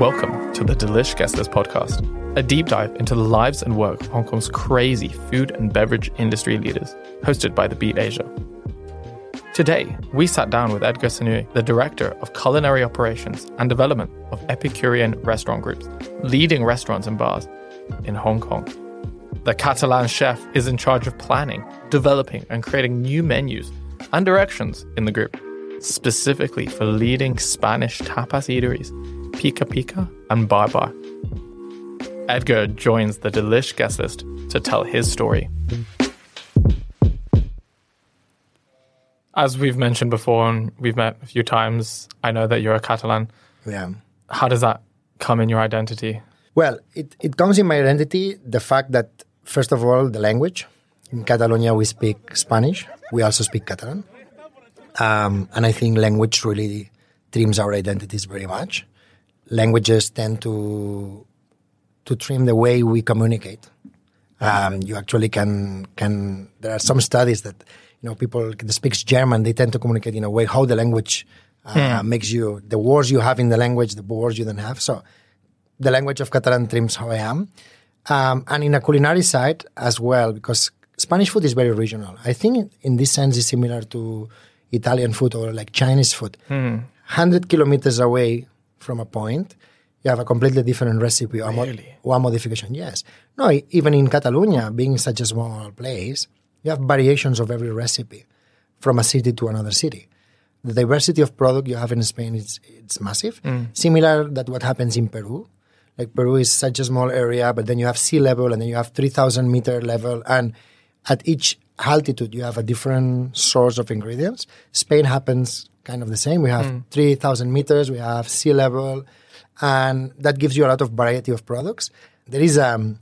Welcome to the Delish Guest List podcast, a deep dive into the lives and work of Hong Kong's crazy food and beverage industry leaders, hosted by The Beat Asia. Today, we sat down with Edgar Sanuy, the Director of Culinary Operations and Development of Epicurean Restaurant Groups, leading restaurants and bars in Hong Kong. The Catalan chef is in charge of planning, developing, and creating new menus and directions in the group, specifically for leading Spanish tapas eateries Pica Pica, and Barbar. Edgar joins the Delish guest list to tell his story. As we've mentioned before, and we've met a few times, I know that you're a Catalan. Yeah. How does that come in your identity? Well, it, it comes in my identity the fact that, first of all, the language. In Catalonia, we speak Spanish. We also speak Catalan. Um, and I think language really trims our identities very much languages tend to to trim the way we communicate. Um, you actually can can. There are some studies that you know people that speaks German they tend to communicate in a way how the language uh, hmm. makes you the words you have in the language the words you don't have. So the language of Catalan trims how I am, um, and in a culinary side as well because Spanish food is very regional. I think in this sense is similar to Italian food or like Chinese food. Hmm. Hundred kilometers away from a point, you have a completely different recipe or really? one modification. Yes. No, even in Catalonia, being such a small place, you have variations of every recipe from a city to another city. The diversity of product you have in Spain is it's massive. Mm. Similar that what happens in Peru. Like Peru is such a small area, but then you have sea level and then you have 3,000 meter level. And at each altitude, you have a different source of ingredients. Spain happens kind of the same. We have mm. 3,000 meters, we have sea level, and that gives you a lot of variety of products. There is a um,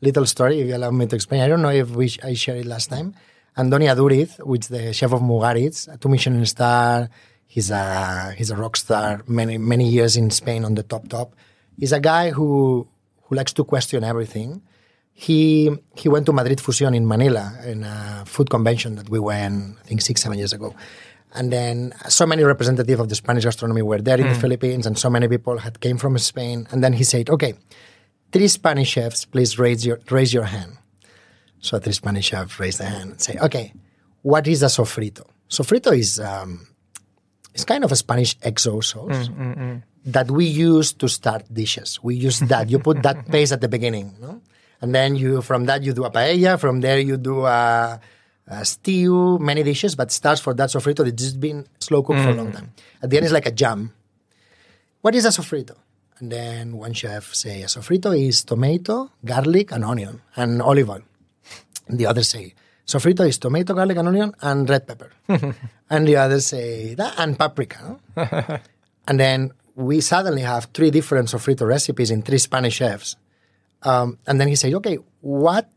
little story, if you allow me to explain. I don't know if we, I shared it last time. Andoni Aduriz, which is the chef of Mugaritz, a two Michelin star. He's a he's a rock star. Many many years in Spain on the top top. He's a guy who who likes to question everything. He he went to Madrid Fusion in Manila in a food convention that we went I think six seven years ago, and then so many representatives of the Spanish gastronomy were there in mm. the Philippines, and so many people had came from Spain. And then he said, "Okay, three Spanish chefs, please raise your raise your hand." So three Spanish chefs raised their hand and say, "Okay, what is a sofrito?" Sofrito is um, it's kind of a Spanish XO sauce mm, mm, mm. that we use to start dishes. We use that. you put that paste at the beginning, no? and then you from that you do a paella. From there you do a uh, stew, many dishes, but starts for that sofrito that's just been slow cooked mm. for a long mm. time. At the end, it's like a jam. What is a sofrito? And then one chef say a sofrito is tomato, garlic, and onion, and olive oil. And the others say sofrito is tomato, garlic, and onion, and red pepper. and the others say that, and paprika. No? and then we suddenly have three different sofrito recipes in three Spanish chefs. Um, and then he said, okay, what,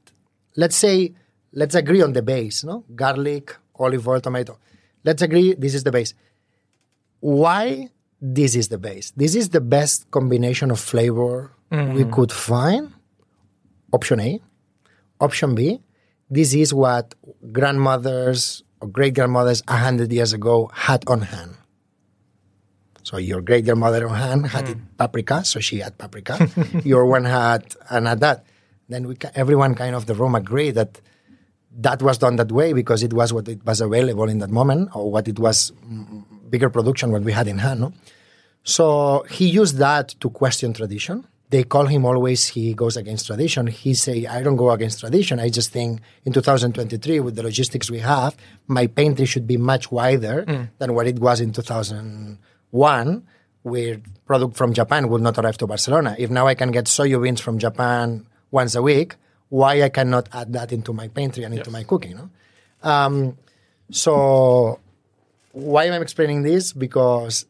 let's say let's agree on the base, no? Garlic, olive oil, tomato. Let's agree this is the base. Why this is the base? This is the best combination of flavor mm-hmm. we could find. Option A. Option B, this is what grandmothers or great grandmothers a hundred years ago had on hand. So your great grandmother on hand had mm. paprika, so she had paprika. your one had and had that. Then we everyone kind of the room agreed that that was done that way because it was what it was available in that moment or what it was mm, bigger production what we had in hand. No? So he used that to question tradition. They call him always he goes against tradition. He say I don't go against tradition. I just think in 2023 with the logistics we have, my pantry should be much wider mm. than what it was in 2001 where product from Japan would not arrive to Barcelona. If now I can get soya beans from Japan once a week, why I cannot add that into my pantry and into yes. my cooking. No? Um, so why am I explaining this? Because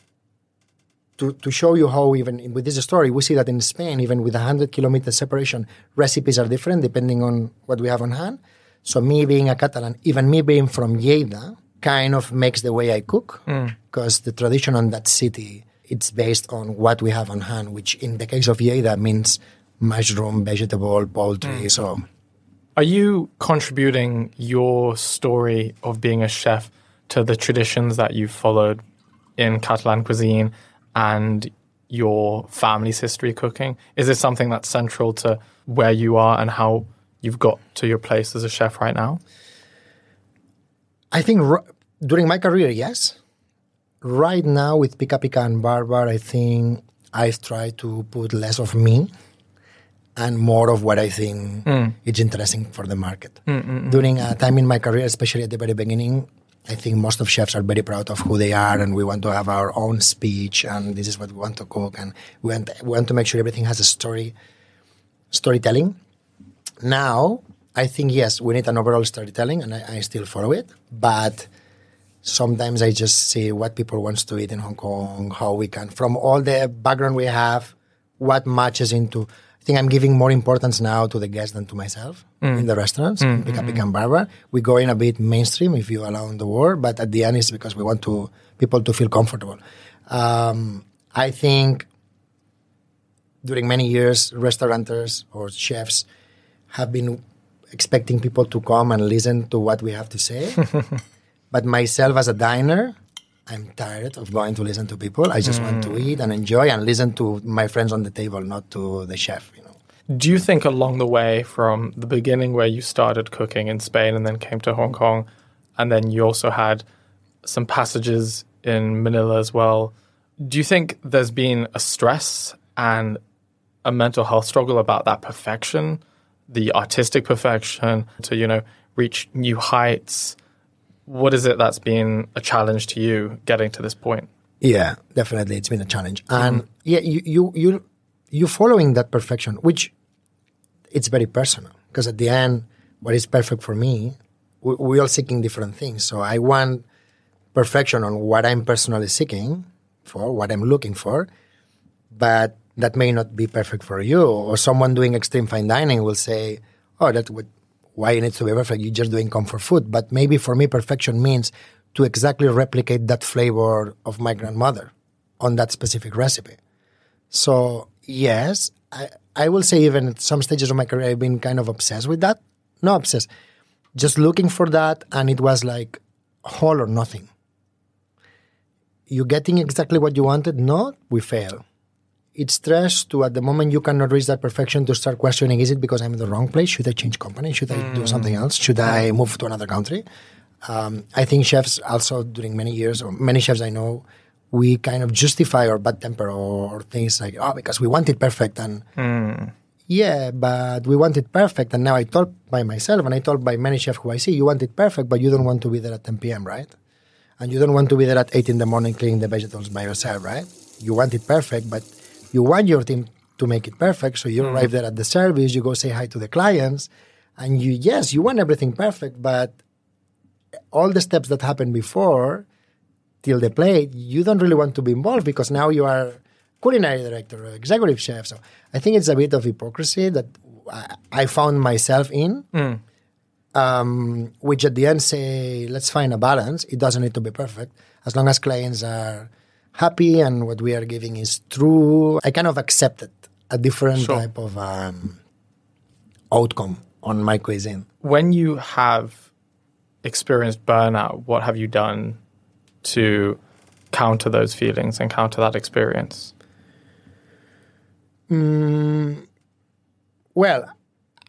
to, to show you how even with this story, we see that in Spain, even with a 100 kilometer separation, recipes are different depending on what we have on hand. So me being a Catalan, even me being from Lleida, kind of makes the way I cook because mm. the tradition on that city it's based on what we have on hand, which in the case of Lleida means mushroom, vegetable, poultry. Mm. So, are you contributing your story of being a chef to the traditions that you've followed in Catalan cuisine and your family's history cooking? Is this something that's central to where you are and how you've got to your place as a chef right now? I think r- during my career, yes. Right now with Pica Pica and Barbar, I think I've tried to put less of me and more of what I think mm. is interesting for the market. Mm-mm-mm. During a time in my career, especially at the very beginning, I think most of chefs are very proud of who they are, and we want to have our own speech, and this is what we want to cook, and we want, we want to make sure everything has a story, storytelling. Now, I think yes, we need an overall storytelling, and I, I still follow it, but sometimes I just see what people wants to eat in Hong Kong, how we can, from all the background we have, what matches into I think I'm giving more importance now to the guests than to myself mm. in the restaurants. Mm, Pica Pica and Barbar. We go in a bit mainstream, if you allow in the word, but at the end it's because we want to people to feel comfortable. Um, I think during many years, restaurateurs or chefs have been expecting people to come and listen to what we have to say. but myself as a diner, I'm tired of going to listen to people. I just mm. want to mm. eat and enjoy and listen to my friends on the table, not to the chef. You know. Do you think along the way, from the beginning where you started cooking in Spain and then came to Hong Kong, and then you also had some passages in Manila as well, do you think there's been a stress and a mental health struggle about that perfection, the artistic perfection, to you know reach new heights? What is it that's been a challenge to you getting to this point? Yeah, definitely, it's been a challenge, mm-hmm. and yeah, you you you you following that perfection, which it's very personal because at the end, what is perfect for me, we, we all seeking different things. So I want perfection on what I'm personally seeking for, what I'm looking for, but that may not be perfect for you. Or someone doing extreme fine dining will say, "Oh, that would why it needs to be perfect. You're just doing comfort food. But maybe for me, perfection means to exactly replicate that flavor of my grandmother on that specific recipe. So, yes, I, I will say even at some stages of my career, I've been kind of obsessed with that. No obsessed, just looking for that. And it was like all or nothing. You getting exactly what you wanted? No, we fail it's stress to at the moment you cannot reach that perfection to start questioning is it because I'm in the wrong place? Should I change company? Should I mm. do something else? Should I move to another country? Um, I think chefs also during many years, or many chefs I know, we kind of justify our bad temper or, or things like, oh, because we want it perfect. And mm. yeah, but we want it perfect. And now I told by myself and I told by many chefs who I see, you want it perfect, but you don't want to be there at 10 p.m., right? And you don't want to be there at 8 in the morning cleaning the vegetables by yourself, right? You want it perfect, but you want your team to make it perfect. So you mm. arrive there at the service, you go say hi to the clients, and you, yes, you want everything perfect, but all the steps that happened before till the plate, you don't really want to be involved because now you are culinary director or executive chef. So I think it's a bit of hypocrisy that I found myself in, mm. um, which at the end say, let's find a balance. It doesn't need to be perfect as long as clients are happy and what we are giving is true. I kind of accepted a different sure. type of um, outcome on my cuisine. When you have experienced burnout, what have you done to counter those feelings and counter that experience? Mm, well,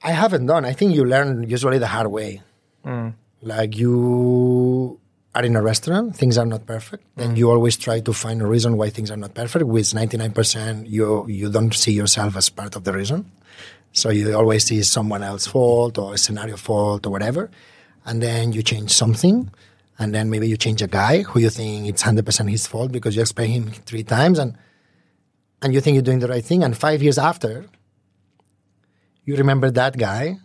I haven't done. I think you learn usually the hard way. Mm. Like you are in a restaurant, things are not perfect, mm. you always try to find a reason why things are not perfect. With 99%, you you don't see yourself as part of the reason. So you always see someone else's fault or a scenario fault or whatever. And then you change something. And then maybe you change a guy who you think it's 100% his fault because you explain him three times and, and you think you're doing the right thing. And five years after, you remember that guy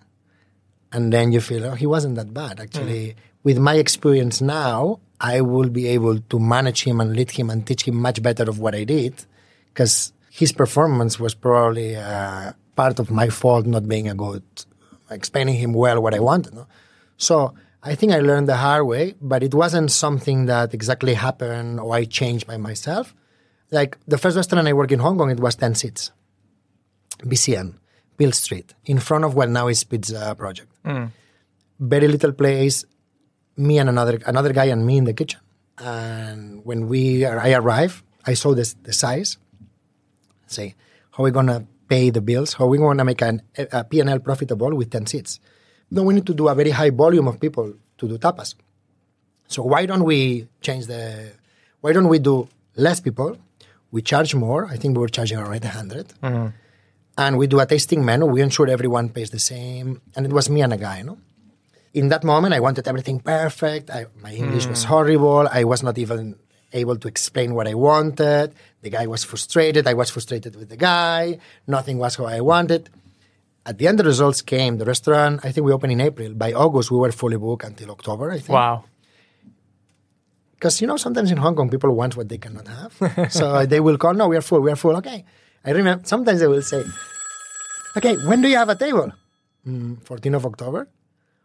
and then you feel, oh, he wasn't that bad. Actually, mm with my experience now, I will be able to manage him and lead him and teach him much better of what I did because his performance was probably uh, part of my fault not being a good explaining him well what I wanted. No? So I think I learned the hard way, but it wasn't something that exactly happened or I changed by myself. Like the first restaurant I worked in Hong Kong, it was 10 seats. BCN, Peel Street, in front of what now is Pizza Project. Mm. Very little place, me and another another guy and me in the kitchen. And when we I arrive, I saw this the size, Say, how are we going to pay the bills? How are we going to make an, a P&L profitable with 10 seats? No, we need to do a very high volume of people to do tapas. So why don't we change the, why don't we do less people? We charge more. I think we were charging around 100. Mm-hmm. And we do a tasting menu. We ensure everyone pays the same. And it was me and a guy, no? In that moment, I wanted everything perfect. I, my English was horrible. I was not even able to explain what I wanted. The guy was frustrated. I was frustrated with the guy. Nothing was how I wanted. At the end, the results came. The restaurant, I think we opened in April. By August, we were fully booked until October, I think. Wow. Because, you know, sometimes in Hong Kong, people want what they cannot have. so they will call, no, we are full, we are full. Okay. I remember, sometimes they will say, okay, when do you have a table? Mm, 14 of October.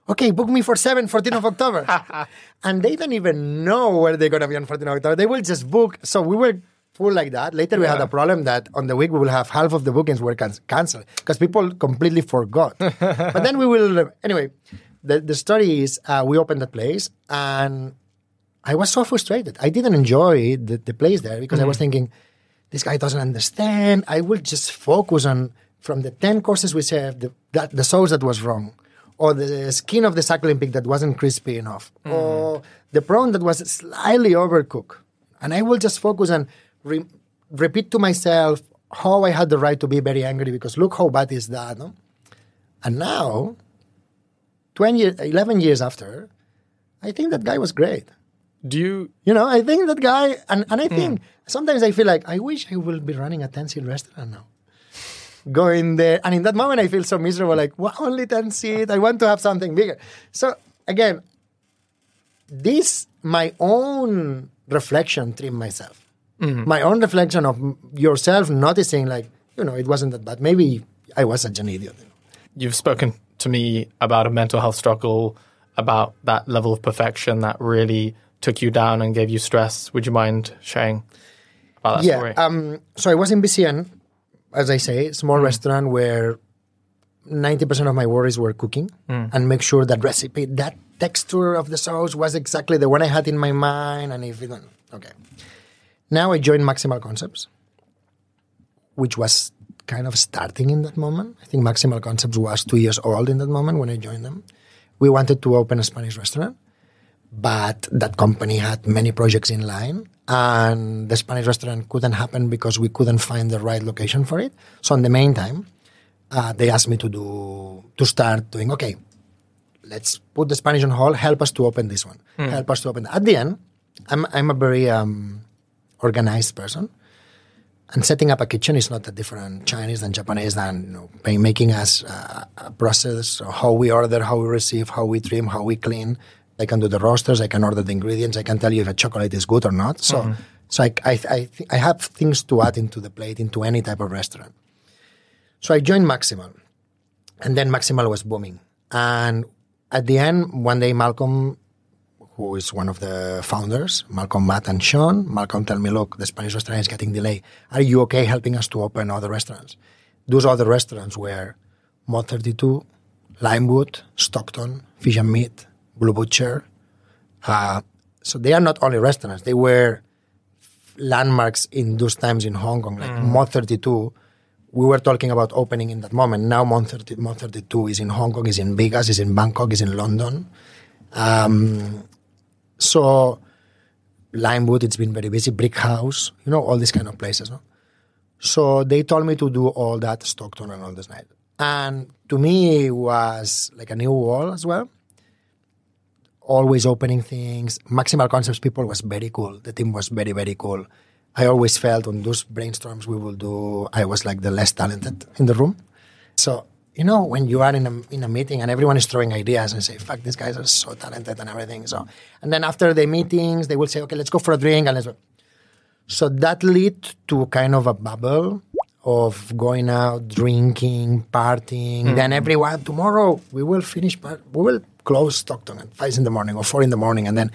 Okay, book me for 7, 14 of October. and they don't even know where they're going to be on 14 of October. They will just book. So we were full like that. Later, we had a problem that on the week we will have half of the bookings were can- canceled because people completely forgot. but then we will, anyway, the, the story is uh, we opened that place and I was so frustrated. I didn't enjoy the, the place there because I was thinking, this guy doesn't understand. I will just focus on from the 10 courses we served, the, that, the sauce that was wrong, or the skin of the suckling pig that wasn't crispy enough, mm-hmm. or the prawn that was slightly overcooked. And I will just focus and re- repeat to myself how I had the right to be very angry because look how bad is that. No? And now, 20, 11 years after, I think that guy was great. Do you You know, I think that guy, and, and I mm. think sometimes I feel like I wish I will be running a 10 restaurant now. Going there, and in that moment, I feel so miserable like, well, only 10 seat. I want to have something bigger. So, again, this, my own reflection trim myself. My own reflection of yourself noticing, like, you know, it wasn't that bad. Maybe I was such an idiot. you've spoken to me about a mental health struggle, about that level of perfection that really took you down and gave you stress. Would you mind sharing about that yeah. story? Um, so I was in BCN, as I say, small mm. restaurant where 90% of my worries were cooking mm. and make sure that recipe, that texture of the sauce was exactly the one I had in my mind. And if you don't, okay. Now I joined Maximal Concepts, which was kind of starting in that moment. I think Maximal Concepts was two years old in that moment when I joined them. We wanted to open a Spanish restaurant but that company had many projects in line and the Spanish restaurant couldn't happen because we couldn't find the right location for it. So in the meantime, uh, they asked me to do to start doing okay. Let's put the Spanish on hold. Help us to open this one. Help us to open. At the end, I'm I'm a very um, organized person, and setting up a kitchen is not that different Chinese than Japanese than you know making us uh, a process how we order, how we receive, how we trim, how we clean. I can do the roasters. I can order the ingredients. I can tell you if a chocolate is good or not. So, mm-hmm. so I I I, th- I have things to add into the plate into any type of restaurant. So I joined Maximal, and then Maximal was booming. And at the end, one day, Malcolm, who is one of the founders, Malcolm, Matt, and Sean, Malcolm tell me, look, the Spanish restaurant is getting delayed. Are you okay helping us to open other restaurants? Those other restaurants were Mott 32, Limewood, Stockton, Fish and Meat, Blue Butcher. Uh, so they are not only restaurants, they were landmarks in those times in Hong Kong, like Mott 32. We were talking about opening in that moment. Now Mott 30, Mott 32 is in Hong Kong, is in Vegas, is in Bangkok, is in London. Um, so Limewood, it's been very busy. Brick House, you know, all these kind of places. No? So they told me to do all that Stockton and all this night. And to me, it was like a new wall as well. Always opening things. Maximal Concepts people was very cool. The team was very, very cool. I always felt on those brainstorms we will do, I was like the less talented in the room. So, you know, when you are in a, in a meeting and everyone is throwing ideas and say, fuck, these guys are so talented and everything. So, and then after the meetings, they will say, okay, let's go for a drink and let's go. So that led to kind of a bubble of going out, drinking, partying. Hmm. Then everyone, tomorrow we will finish, we will close Stockton at five in the morning or four in the morning. And then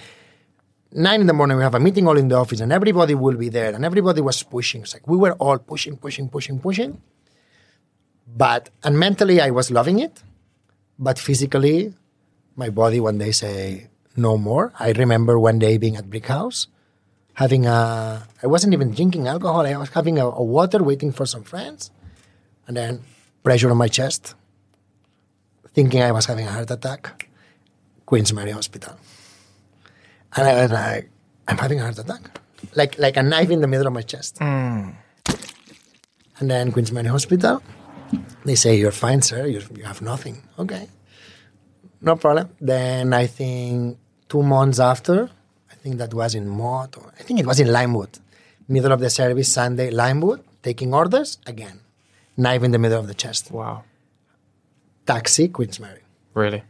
nine in the morning we have a meeting all in the office and everybody will be there. And everybody was pushing. It's like we were all pushing, pushing, pushing, pushing. But, and mentally I was loving it. But physically, my body one day say, no more. I remember one day being at Brick House having a. I wasn't even drinking alcohol. I was having a, a water, waiting for some friends, and then pressure on my chest, thinking I was having a heart attack. Queen's Mary Hospital, and I was like, I'm having a heart attack, like like a knife in the middle of my chest. Hmm. And then Queen's Mary Hospital, they say you're fine, sir. You, you have nothing. Okay, no problem. Then I think two months after, I think that was in Mott, or I think it was in Limewood, middle of the service Sunday, Limewood, taking orders again, knife in the middle of the chest. Wow. Taxi, Queen's Mary. Really?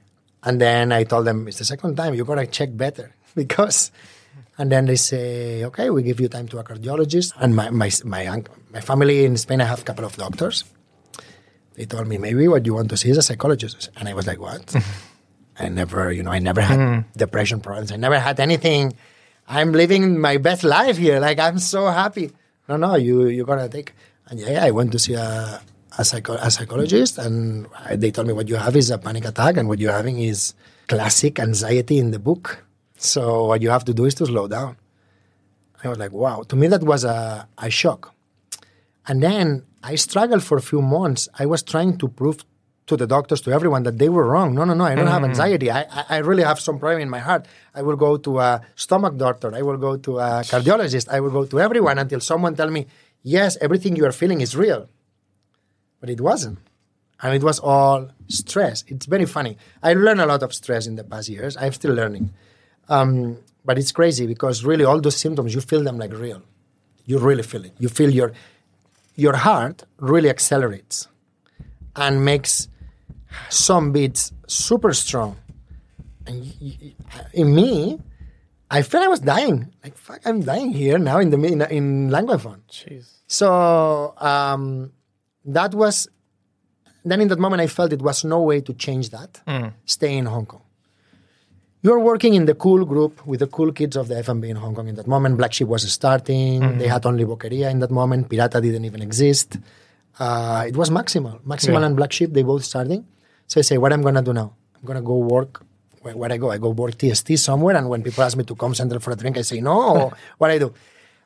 And then I told them, it's the second time, you gotta check better because. And then they say, okay, we give you time to a cardiologist. And my, my, my, my family in Spain, I have a couple of doctors. They told me, maybe what you want to see is a psychologist. And I was like, what? I never, you know, I never had hmm. depression problems. I never had anything. I'm living my best life here. Like, I'm so happy. No, no, you, you gotta take. And yeah, I went to see a, a, psycho, a psychologist, and they told me what you have is a panic attack, and what you're having is classic anxiety in the book. So what you have to do is to slow down. I was like, wow. To me, that was a, a shock. And then I struggled for a few months. I was trying to prove to the doctors, to everyone, that they were wrong. No, no, no, I don't have mm-hmm. anxiety. I, I, I really have some problem in my heart. I will go to a stomach doctor. I will go to a cardiologist. I will go to everyone until someone tell me, yes, everything you are feeling is real. But it wasn't. And it was all stress. It's very funny. I learned a lot of stress in the past years. I'm still learning. Um, but it's crazy because really all those symptoms, you feel them like real. You really feel it. You feel your your heart really accelerates and makes some beats super strong. And in me, I felt I was dying. Like fuck, I'm dying here now in the in, in Lan Kwai Fong. Jeez. So um, that was then in that moment I felt it was no way to change that. Stay in Hong Kong. You're working in the cool group with the cool kids of the F&B in Hong Kong in that moment. Black Sheep was starting. They had only Boqueria in that moment. Pirata didn't even exist. Uh, it was Maximal. Maximal Yeah. and Black Sheep, they both starting. So I say, what I'm going to do now? I'm going to go work. Where, where I go? I go work TST somewhere. And when people ask me to come Central for a drink, I say, no. what I do?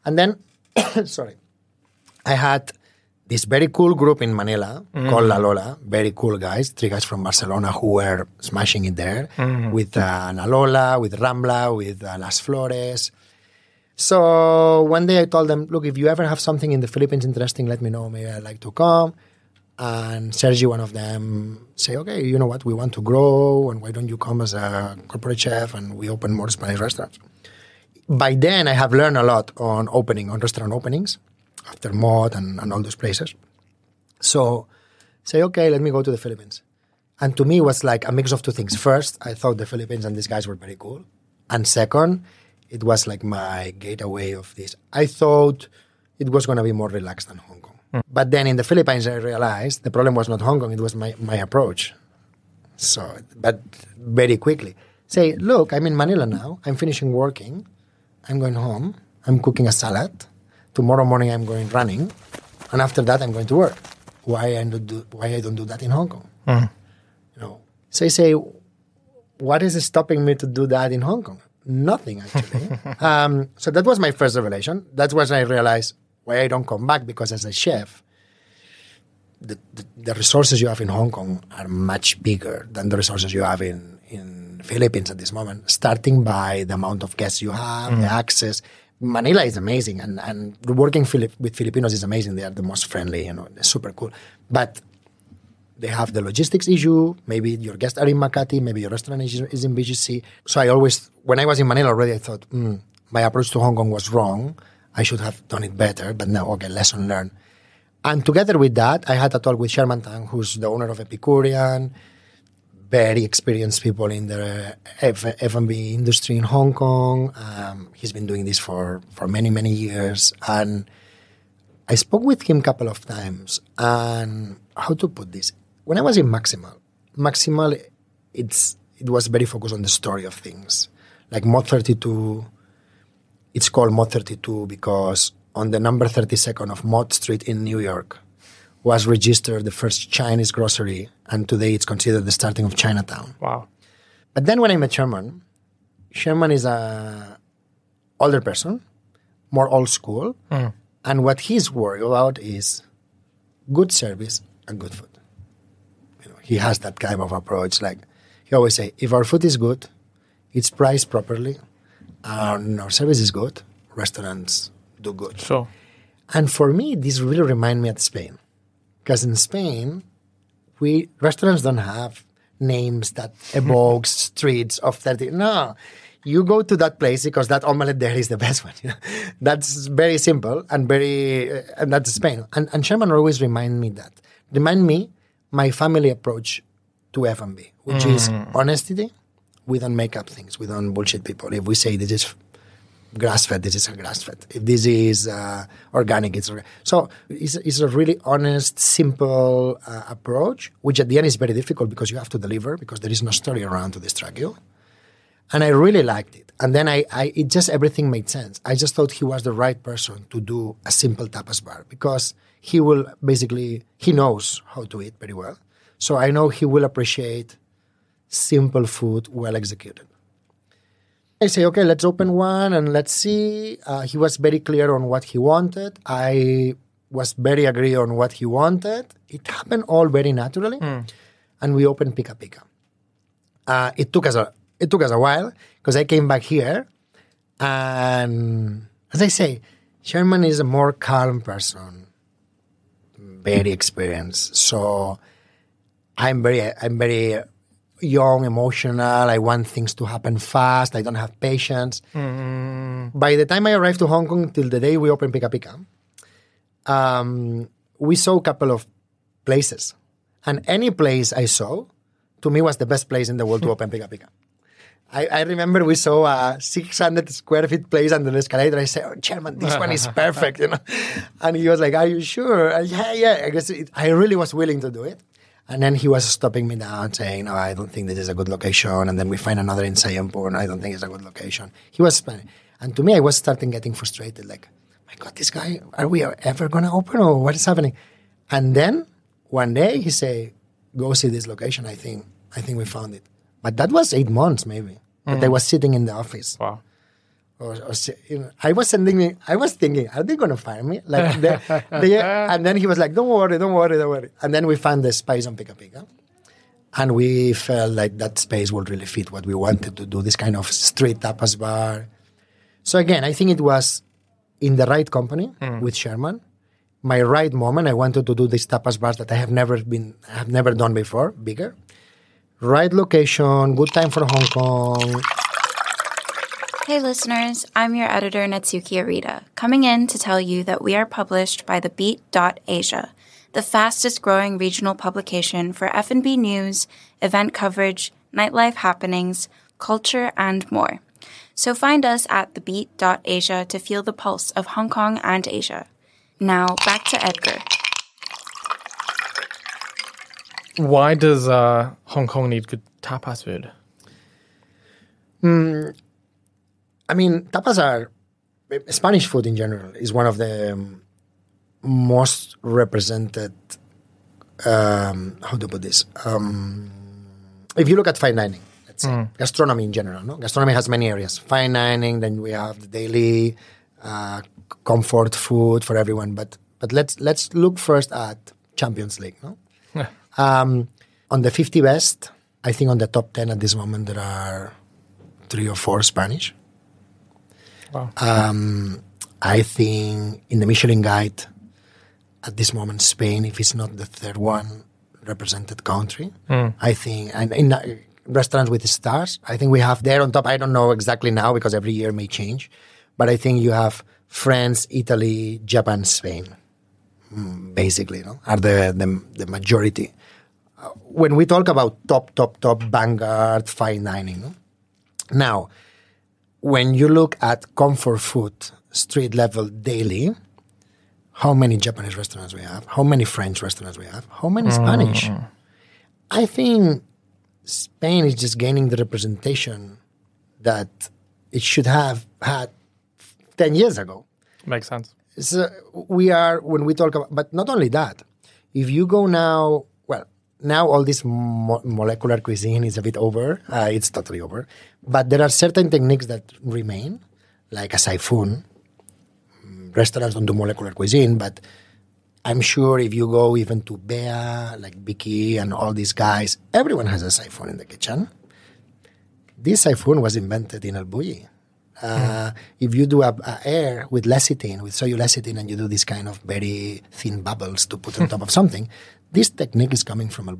And then, sorry, I had this very cool group in Manila called La Lola. Very cool guys, three guys from Barcelona who were smashing it there with uh, La Lola, with Rambla, with uh, Las Flores. So one day I told them, look, if you ever have something in the Philippines interesting, let me know. Maybe I'd like to come. And Sergi, one of them, say, okay, you know what, we want to grow, and why don't you come as a corporate chef and we open more Spanish restaurants? By then, I have learned a lot on opening, on restaurant openings, after Mott and, and all those places. So, say, okay, let me go to the Philippines. And to me, it was like a mix of two things. First, I thought the Philippines and these guys were very cool. And second, it was like my gateway of this. I thought it was going to be more relaxed than Hong Kong. Hmm. But then in the Philippines, I realized the problem was not Hong Kong, it was my, my approach. So, but very quickly. Say, look, I'm in Manila now. I'm finishing working. I'm going home. I'm cooking a salad. Tomorrow morning, I'm going running. And after that, I'm going to work. Why I don't do, why I don't do that in Hong Kong? You know, so I say, what is stopping me to do that in Hong Kong? Nothing actually. um, so that was my first revelation. That was when I realized why I don't come back because as a chef, the, the, the resources you have in Hong Kong are much bigger than the resources you have in in Philippines at this moment. Starting by the amount of guests you have, the access. Manila is amazing, and and working Filip, with Filipinos is amazing. They are the most friendly, you know, super cool. But they have the logistics issue. Maybe your guests are in Makati. Maybe your restaurant is, is in BGC. So I always, when I was in Manila already, I thought, mm, my approach to Hong Kong was wrong. I should have done it better. But now, okay, lesson learned. And together with that, I had a talk with Sherman Tang, who's the owner of Epicurean, very experienced people in the F- F&B industry in Hong Kong. Um, he's been doing this for, for many, many years. And I spoke with him a couple of times. And how to put this? When I was in Maximal, Maximal, it's, it was very focused on the story of things. Like Mott 32, it's called Mott 32 because on the number 32nd of Mott Street in New York was registered the first Chinese grocery, and today it's considered the starting of Chinatown. Wow. But then when I met Sherman, Sherman is a older person, more old school. Hmm. And what he's worried about is good service and good food. You know, he has that kind of approach. Like he always say, if our food is good, it's priced properly, and our service is good, restaurants do good. Sure. And for me, this really remind me of Spain, because in Spain, we restaurants don't have names that evokes streets of thirty. No, you go to that place because that omelette there is the best one. that's very simple and very, uh, and that's Spain. And and Sherman always remind me that remind me my family approach to F and B, which is honesty. We don't make up things. We don't bullshit people. If we say this is grass fed, this is a grass fed. If this is uh, organic, it's organic. So it's, it's a really honest, simple uh, approach, which at the end is very difficult because you have to deliver because there is no story around to distract you. And I really liked it. And then I, I, it just everything made sense. I just thought he was the right person to do a simple tapas bar because he will basically he knows how to eat very well. So I know he will appreciate simple food well executed. I say, okay, let's open one and let's see. Uh, he was very clear on what he wanted. I was very agree on what he wanted. It happened all very naturally, and we opened Pica Pica. Uh, it took us a it took us a while because I came back here, and as I say, Sherman is a more calm person, very experienced. So I'm very I'm very young, emotional. I want things to happen fast. I don't have patience. By the time I arrived to Hong Kong till the day we opened Pica Pica, um, we saw a couple of places, and any place I saw, to me, was the best place in the world to open Pica Pica. I, I remember we saw a 600 square feet place under the escalator. I said, oh, Sherman, this one is perfect, you know. And he was like, Are you sure? Uh, yeah, yeah. I guess it, I really was willing to do it. And then he was stopping me down, saying, "No, I don't think this is a good location." And then we find another in and I don't think it's a good location. He was, and to me, I was starting getting frustrated. Like, my God, this guy, are we ever gonna open, or what is happening? And then one day he say, "Go see this location." I think, I think we found it. But that was eight months, maybe. But I mm. was sitting in the office. Wow. Or, or you know, I was sending. I was thinking, are they gonna fire me? Like, they, they, and then he was like, "Don't worry, don't worry, don't worry." And then we found the space on Pica Pica, and we felt like that space would really fit what we wanted to do. This kind of street tapas bar. So again, I think it was in the right company hmm. with Sherman, my right moment. I wanted to do these tapas bars that I have never been, I have never done before, bigger. Right location, good time for Hong Kong. Hey listeners, I'm your editor Natsuki Arita, coming in to tell you that we are published by the Beat.Asia, the fastest growing regional publication for F&B news, event coverage, nightlife happenings, culture, and more. So find us at thebeat.asia to feel the pulse of Hong Kong and Asia. Now back to Edgar. Why does uh, Hong Kong need good tapas food? I mean, tapas are Spanish food in general is one of the um, most represented. Um, how to put this? Um, if you look at fine dining, let's say gastronomy in general, no, gastronomy has many areas. Fine dining, then we have the daily uh, comfort food for everyone. But but let's let's look first at Champions League. No, um, on the 50 best, I think on the top 10 at this moment there are three or four Spanish. Wow. Um, I think in the Michelin Guide, at this moment, Spain, if it's not the third one represented country, I think, and in uh, restaurants with stars, I think we have there on top. I don't know exactly now because every year may change, but I think you have France, Italy, Japan, Spain, mm, basically, no, are the the, the majority. Uh, when we talk about top, top, top vanguard fine dining, no? now when you look at comfort food, street level daily, how many Japanese restaurants we have, how many French restaurants we have, how many Spanish. Mm. I think Spain is just gaining the representation that it should have had 10 years ago. Makes sense. So we are, when we talk about, but not only that, if you go now, now all this mo- molecular cuisine is a bit over. Uh, it's totally over. But there are certain techniques that remain, like a siphon, restaurants don't do molecular cuisine, but I'm sure if you go even to Bea, like Vicky and all these guys, everyone has a siphon in the kitchen. This siphon was invented in El Bulli. Uh, If you do a, a air with lecithin, with soy lecithin, and you do this kind of very thin bubbles to put on top of something, this technique is coming from El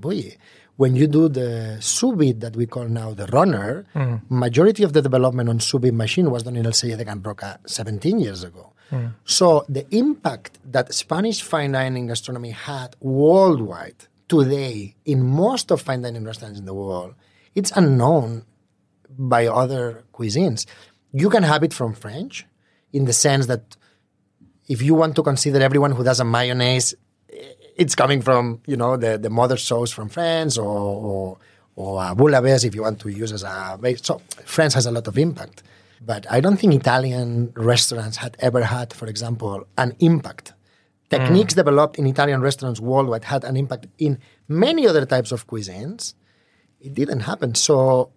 When you do the vide that we call now the Roner, hmm. majority of the development on vide machine was done in El de Can Roca 17 years ago. Hmm. So the impact that Spanish fine dining gastronomy had worldwide today in most of fine dining restaurants in the world, it's unknown by other cuisines. You can have it from French in the sense that if you want to consider everyone who does a mayonnaise, it's coming from you know the, the mother sauce from France or or, or bouillabaisse if you want to use as a base. So France has a lot of impact, but I don't think Italian restaurants had ever had, for example, an impact. Techniques developed in Italian restaurants worldwide had an impact in many other types of cuisines. It didn't happen. So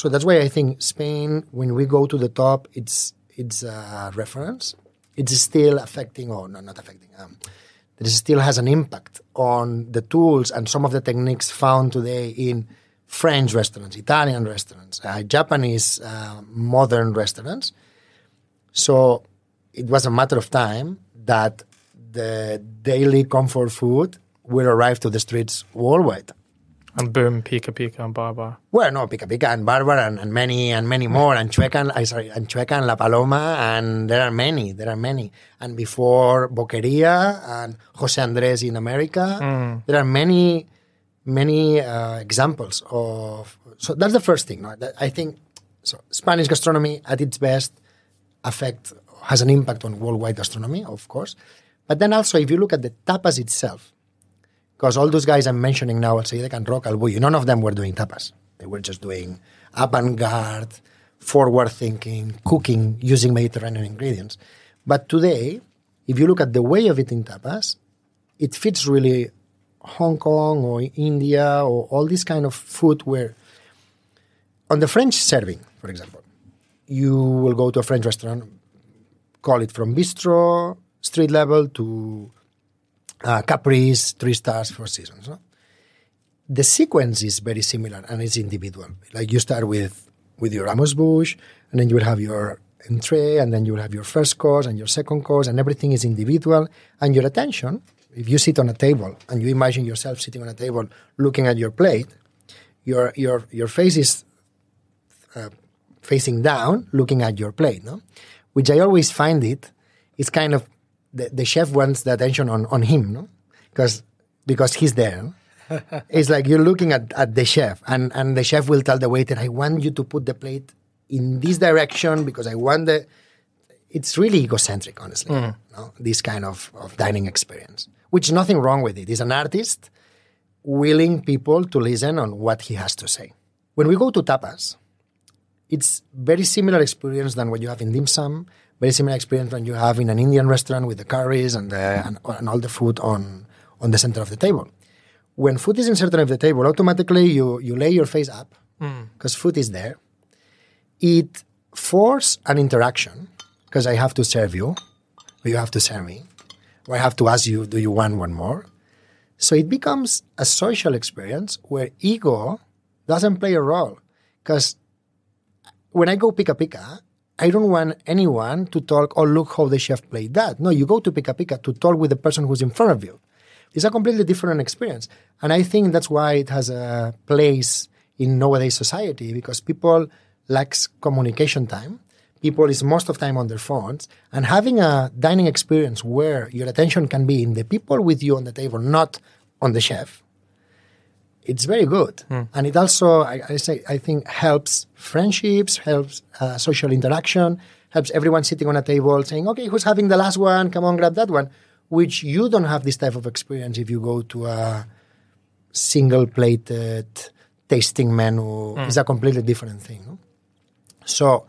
so that's why I think Spain, when we go to the top, it's it's a reference. It's still affecting, or no, not affecting. Um, it still has an impact on the tools and some of the techniques found today in French restaurants, Italian restaurants, uh, Japanese uh, modern restaurants. So it was a matter of time that the daily comfort food will arrive to the streets worldwide. And boom, Pica Pica and Barbar. Well, no, Pica Pica and Barbar and, and many and many more, and Chueca and, I sorry, and Chueca and La Paloma, and there are many, there are many. And before Boqueria and Jose Andres in America, there are many, many uh, examples of. So that's the first thing. No? I think so. Spanish gastronomy at its best affect has an impact on worldwide gastronomy, of course. But then also, if you look at the tapas itself, because all those guys I'm mentioning now, Alcide and Rock, Bulli, none of them were doing tapas. They were just doing avant-garde, forward-thinking, cooking using Mediterranean ingredients. But today, if you look at the way of eating tapas, it fits really Hong Kong or India or all this kind of food where on the French serving, for example, you will go to a French restaurant, call it from bistro, street level to uh, Caprice, three stars, four seasons. No? The sequence is very similar and it's individual. Like you start with with your amuse-bouche, and then you will have your entree, and then you will have your first course and your second course, and everything is individual. And your attention, if you sit on a table and you imagine yourself sitting on a table looking at your plate, your your your face is uh, facing down, looking at your plate. No, which I always find it, it is kind of the, the chef wants the attention on, on him, no? Because because he's there. no? it's like you're looking at, at the chef, and, and the chef will tell the waiter, I want you to put the plate in this direction because I want the. It's really egocentric, honestly, mm. no? this kind of, of dining experience, which nothing wrong with it. He's an artist willing people to listen on what he has to say. When we go to tapas, it's very similar experience than what you have in dim sum. Very similar experience when you have in an Indian restaurant with the curries and the, and, and all the food on on the center of the table. When food is in center of the table, automatically you you lay your face up hmm. because food is there. It force an interaction because I have to serve you, or you have to serve me, or I have to ask you, do you want one more? So it becomes a social experience where ego doesn't play a role because when I go Pica Pica, I don't want anyone to talk, oh, look how the chef played that. No, you go to Pica Pica to talk with the person who's in front of you. It's a completely different experience. And I think that's why it has a place in nowadays society because people lacks communication time. People is most of time on their phones. And having a dining experience where your attention can be in the people with you on the table, not on the chef, it's very good, and it also I, I say I think helps friendships, helps uh, social interaction, helps everyone sitting on a table saying, "Okay, who's having the last one? Come on, grab that one." Which you don't have this type of experience if you go to a single-plated tasting menu. It's a completely different thing. no? So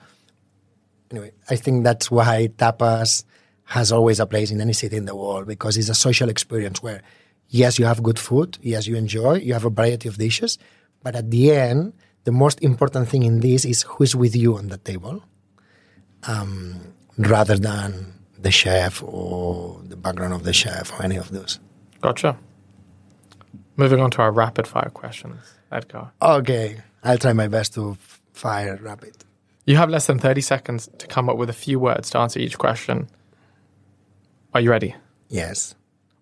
anyway, I think that's why tapas has always a place in any city in the world because it's a social experience where, yes, you have good food, yes, you enjoy, you have a variety of dishes, but at the end, the most important thing in this is who's with you on the table, um, rather than the chef or the background of the chef or any of those. Gotcha. Moving on to our rapid fire questions, Edgar. Okay, I'll try my best to f- fire rapid. You have less than 30 seconds to come up with a few words to answer each question. Are you ready? Yes.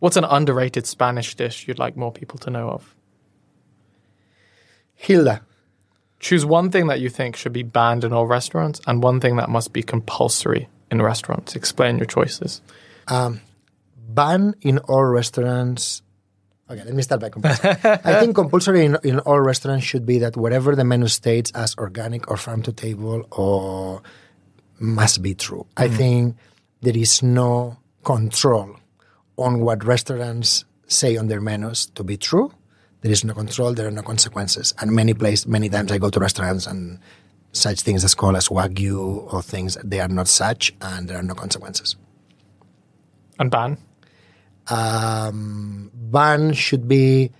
What's an underrated Spanish dish you'd like more people to know of? Hilda. Choose one thing that you think should be banned in all restaurants and one thing that must be compulsory in restaurants. Explain your choices. Um, ban in all restaurants. Okay, let me start by compulsory. I think compulsory in, in all restaurants should be that whatever the menu states as organic or farm to table or must be true. I mm. think there is no control on what restaurants say on their menus to be true. There is no control. There are no consequences. And many places, many times I go to restaurants and such things as called as wagyu or things they are not such, and there are no consequences. And ban? um, ban should be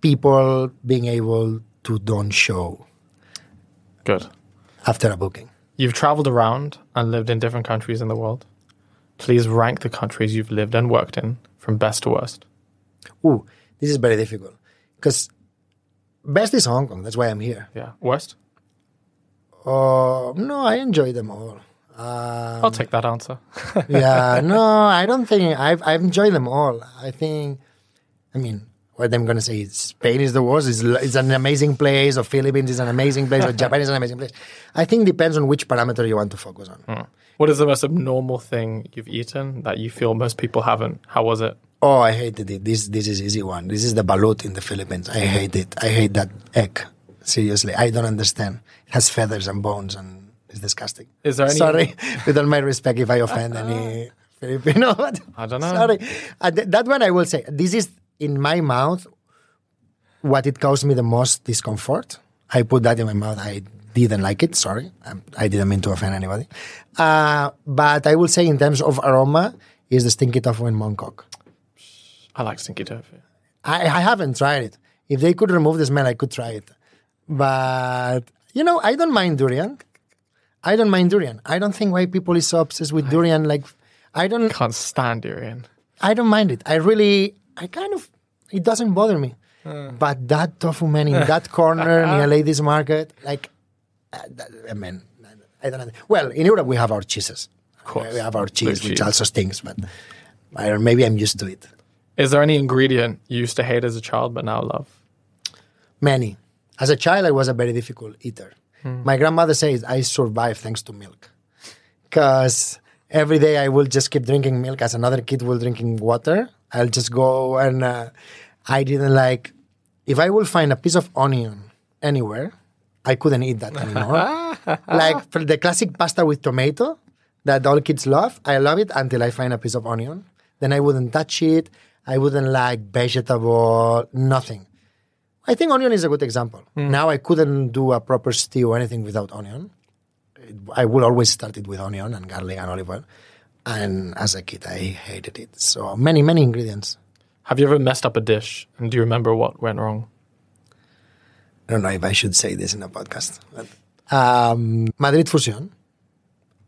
people being able to don't show Good. after a booking. You've traveled around and lived in different countries in the world. Please rank the countries you've lived and worked in from best to worst. Ooh, this is very difficult because best is Hong Kong. That's why I'm here. Yeah. Worst? Oh no, I enjoy them all. Um, I'll take that answer. yeah, no, I don't think I've I've enjoyed them all. I think, I mean, what I'm gonna say Spain is the worst. It's, it's an amazing place, or Philippines is an amazing place, or Japan is an amazing place. I think it depends on which parameter you want to focus on. what is the most abnormal thing you've eaten that you feel most people haven't? How was it? Oh, I hated it. This this is easy one. This is the balut in the Philippines. I hate it. I hate that egg. Seriously, I don't understand. It has feathers and bones and it's disgusting. Is there any- Sorry, with all my respect, if I offend any Filipino. I don't know. Sorry, uh, th- that one I will say. This is in my mouth. What it caused me the most discomfort. I put that in my mouth. I didn't like it. Sorry, I didn't mean to offend anybody. Uh, but I will say, in terms of aroma, is the stinky tofu in Mongkok. I like stinky tofu. I, I haven't tried it. If they could remove the smell, I could try it. But you know, I don't mind durian. I don't mind durian. I don't think why people is so obsessed with durian. Like, I don't. Can't stand durian. I don't mind it. I really. I kind of. It doesn't bother me. But that tofu man in that corner near Ladies Market, like, uh, I mean, I don't know. Well, in Europe we have our cheeses. Of course. we have our Blue cheese, which cheese. also stinks. But I maybe I'm used to it. Is there any ingredient you used to hate as a child but now love? Many. As a child, I was a very difficult eater. My grandmother says I survived thanks to milk. Because every day I will just keep drinking milk as another kid will drinking water. I'll just go and uh, I didn't like, if I will find a piece of onion anywhere, I couldn't eat that anymore. like the classic pasta with tomato that all kids love, I love it until I find a piece of onion. Then I wouldn't touch it. I wouldn't like vegetable, nothing. I think onion is a good example. Now I couldn't do a proper stew or anything without onion. I will always start it with onion and garlic and olive oil. And as a kid, I hated it. So many, many ingredients. Have you ever messed up a dish and do you remember what went wrong? I don't know if I should say this in a podcast. But, um, Madrid Fusion,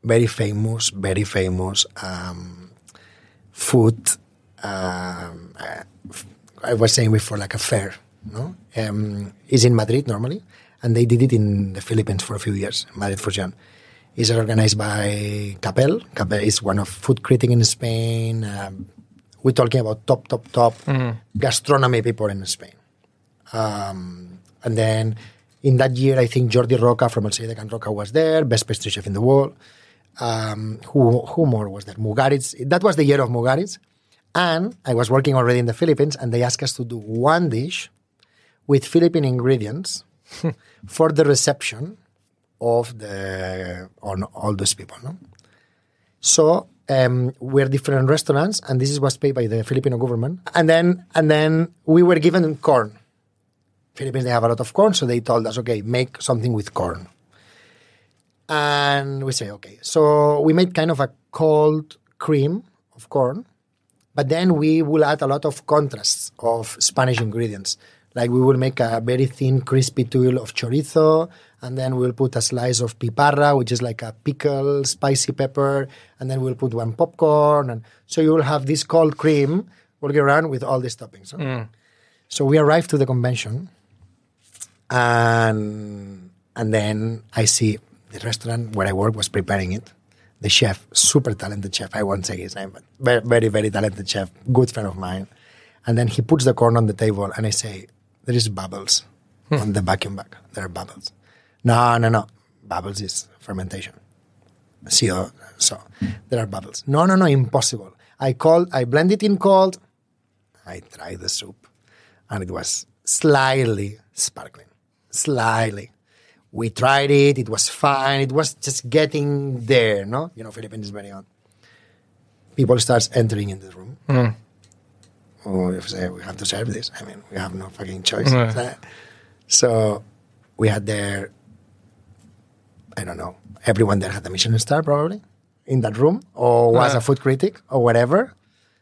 very famous, very famous um, food. Um, uh, I was saying before, like a fair, no? Um, is in Madrid normally, and they did it in the Philippines for a few years. Madrid Fusion is organized by Capel. Capel is one of food critic in Spain. Um, we're talking about top, top, top gastronomy people in Spain. Um, and then in that year, I think Jordi Roca from El Celler de Can Roca was there, best pastry chef in the world. Um, who, who more was there? Mugaritz. That was the year of Mugaritz. And I was working already in the Philippines, and they asked us to do one dish with Philippine ingredients for the reception of the on all those people. No? So um, we're different restaurants, and this is was paid by the Filipino government. And then and then we were given corn. Philippines they have a lot of corn, so they told us, okay, make something with corn. And we say, okay. So we made kind of a cold cream of corn, but then we will add a lot of contrasts of Spanish ingredients. Like we will make a very thin, crispy tuile of chorizo, and then we'll put a slice of piparra, which is like a pickle, spicy pepper, and then we'll put one popcorn, and so you will have this cold cream walking around with all these toppings. huh? Mm. So we arrived to the convention, and and then I see the restaurant where I work was preparing it. The chef, super talented chef, I won't say his name, but very, very, very talented chef, good friend of mine. And then he puts the corn on the table, and I say, "There is bubbles hmm. on the vacuum bag. There are bubbles." No, no, no. Bubbles is fermentation. CO, so there are bubbles. No, no, no, impossible. I called, I blend it in cold. I tried the soup, and it was slightly sparkling, slightly. We tried it; it was fine. It was just getting there, no? You know, Philippines is very on. People starts entering in the room. Hmm. Oh, if say we have to serve this, I mean, we have no fucking choice. Yeah. So we had there, I don't know, everyone there had a Michelin star probably in that room, or was Ah. a food critic or whatever.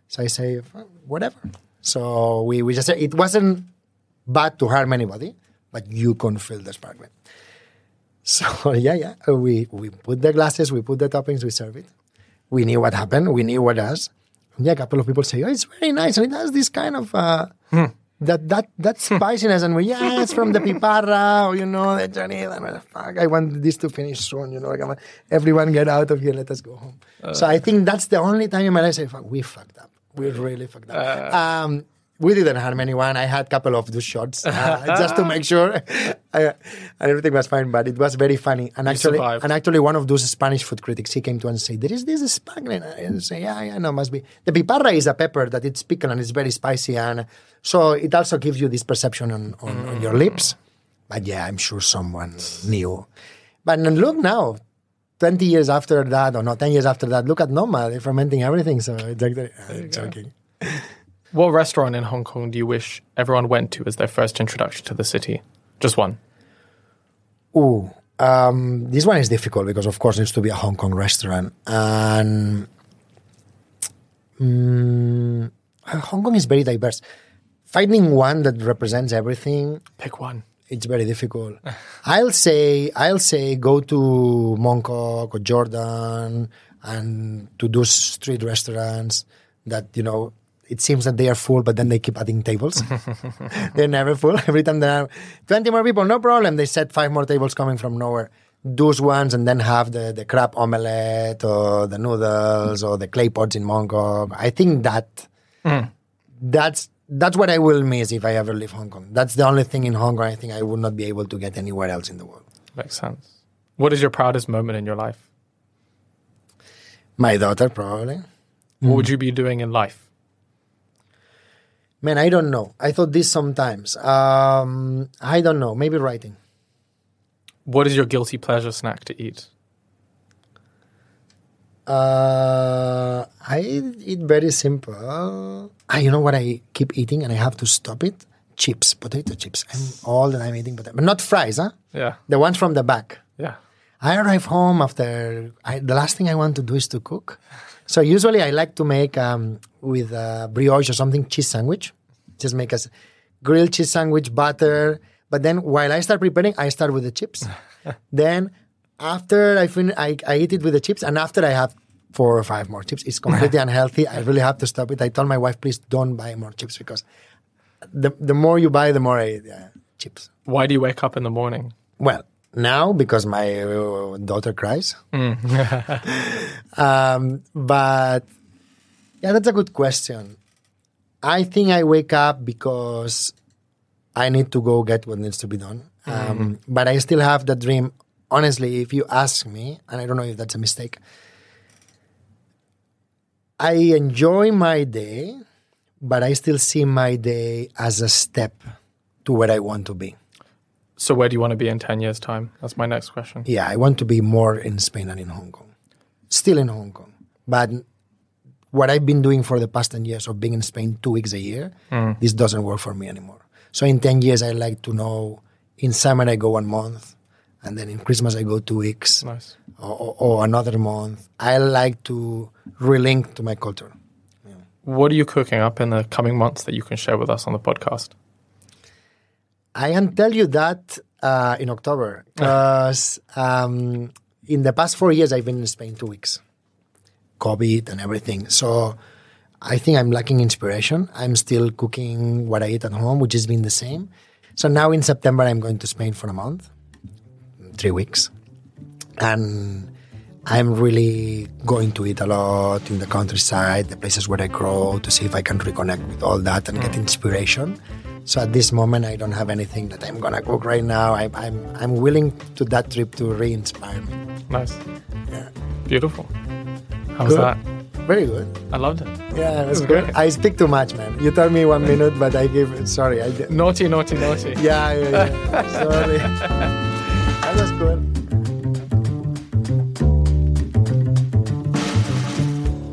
So I say, whatever. So we, we just said it wasn't bad to harm anybody, but you can feel the sparkling. So yeah, yeah, we we put the glasses, we put the toppings, we serve it. We knew what happened, we knew what. And yeah, a couple of people say, "Oh, it's very nice," and it has this kind of uh, that that that spiciness, and we yeah, it's from the piparra, or you know, the journey. And we're like, fuck, I want this to finish soon. You know, like, everyone get out of here, let us go home. so I think that's the only time in my life I say, "Fuck, we fucked up. We really fucked up." um, we didn't harm anyone. I had a couple of those shots uh, just to make sure, and everything was fine. But it was very funny. And actually, survived. and actually, one of those Spanish food critics, he came to and said, "There is this sparkling." And I say, "Yeah, yeah, no, must be." The piparra is a pepper that it's pickled and it's very spicy, and so it also gives you this perception on, on, on your lips. But yeah, I'm sure someone knew. But look now. 20 years after that, or no, 10 years after that, look at Noma. They're fermenting everything. So it's like, I'm joking. What restaurant in Hong Kong do you wish everyone went to as their first introduction to the city? Just one. Ooh, um, this one is difficult because, of course, it needs to be a Hong Kong restaurant. And mm, Hong Kong is very diverse. Finding one that represents everything, Pick one. it's very difficult. I'll say, I'll say, go to Mongkok or Jordan and to those street restaurants that you know. It seems that they are full, but then they keep adding tables. They're never full. Every time there are 20 more people, no problem. They set five more tables coming from nowhere. Those ones, and then have the, the crab omelette or the noodles or the clay pots in Mongkok. I think that hmm. that's that's what I will miss if I ever leave Hong Kong. That's the only thing in Hong Kong I think I would not be able to get anywhere else in the world. Makes sense. What is your proudest moment in your life? My daughter, probably. What would hmm. you be doing in life? Man, I don't know. I thought this sometimes. Um, I don't know. Maybe writing. What is your guilty pleasure snack to eat? Uh, I eat very simple. Ah, you know what I keep eating and I have to stop it? Chips, potato chips. I'm all the time eating potato, but not fries, huh? Yeah. The ones from the back. Yeah. I arrive home after I, the last thing I want to do is to cook. So usually I like to make um, with uh, brioche or something cheese sandwich. Just make a grilled cheese sandwich, butter. But then while I start preparing, I start with the chips. then after I finish, I, I eat it with the chips, and after I have four or five more chips, it's completely unhealthy. I really have to stop it. I told my wife, please don't buy more chips because the the more you buy, the more I eat uh, chips. Why do you wake up in the morning? Well, now because my uh, daughter cries. um, but yeah, that's a good question. I think I wake up because I need to go get what needs to be done. Um, But I still have the dream. Honestly, if you ask me, and I don't know if that's a mistake, I enjoy my day, but I still see my day as a step to where I want to be. So where do you want to be in 10 years' time? That's my next question. Yeah, I want to be more in Spain than in Hong Kong. Still in Hong Kong. But what I've been doing for the past 10 years of being in Spain two weeks a year, mm. this doesn't work for me anymore. So in 10 years, I like to know in summer I go one month, and then in Christmas I go two weeks, Nice. or, or, or another month. I like to relink to my culture. What are you cooking up in the coming months that you can share with us on the podcast? I can tell you that uh, in October because um, in the past four years I've been in Spain two weeks, COVID and everything. So I think I'm lacking inspiration. I'm still cooking what I eat at home, which has been the same. So now in September I'm going to Spain for a month, three weeks, and I'm really going to eat a lot in the countryside, the places where I grow, to see if I can reconnect with all that and get inspiration. So at this moment, I don't have anything that I'm gonna cook right now. I, I'm I'm willing to that trip to re-inspire me. Nice. Yeah. Beautiful. How was Good. that? Very good. I loved it. Yeah, that's good. great. I speak too much, man. You told me one minute, but I give. Sorry, I. Naughty, naughty, naughty. Yeah, yeah, yeah. sorry. that was good.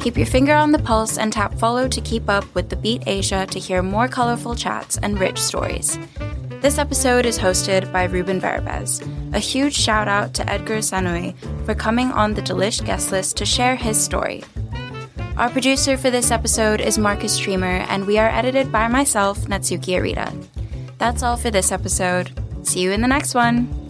Keep your finger on the pulse and tap follow to keep up with the Beat Asia to hear more colorful chats and rich stories. This episode is hosted by Ruben Verabez. A huge shout out to Edgar Sanuy for coming on the Delish guest list to share his story. Our producer for this episode is Marcus Streamer, and we are edited by myself, Natsuki Arita. That's all for this episode. See you in the next one.